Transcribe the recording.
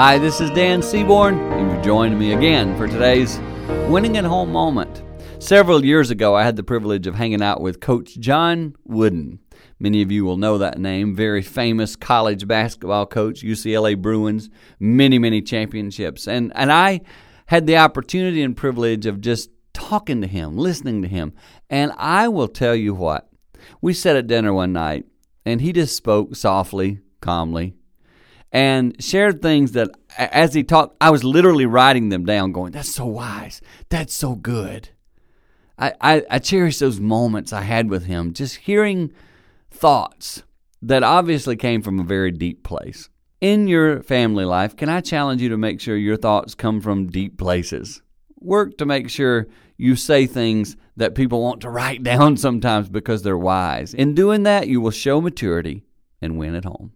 Hi, this is Dan Seaborn, and you've joined me again for today's Winning at Home moment. Several years ago, I had the privilege of hanging out with Coach John Wooden. Many of you will know that name. Very famous college basketball coach, UCLA Bruins, many, many championships. And, and I had the opportunity and privilege of just talking to him, listening to him. And I will tell you what, we sat at dinner one night, and he just spoke softly, calmly, and shared things that as he talked, I was literally writing them down, going, That's so wise. That's so good. I, I, I cherish those moments I had with him, just hearing thoughts that obviously came from a very deep place. In your family life, can I challenge you to make sure your thoughts come from deep places? Work to make sure you say things that people want to write down sometimes because they're wise. In doing that, you will show maturity and win at home.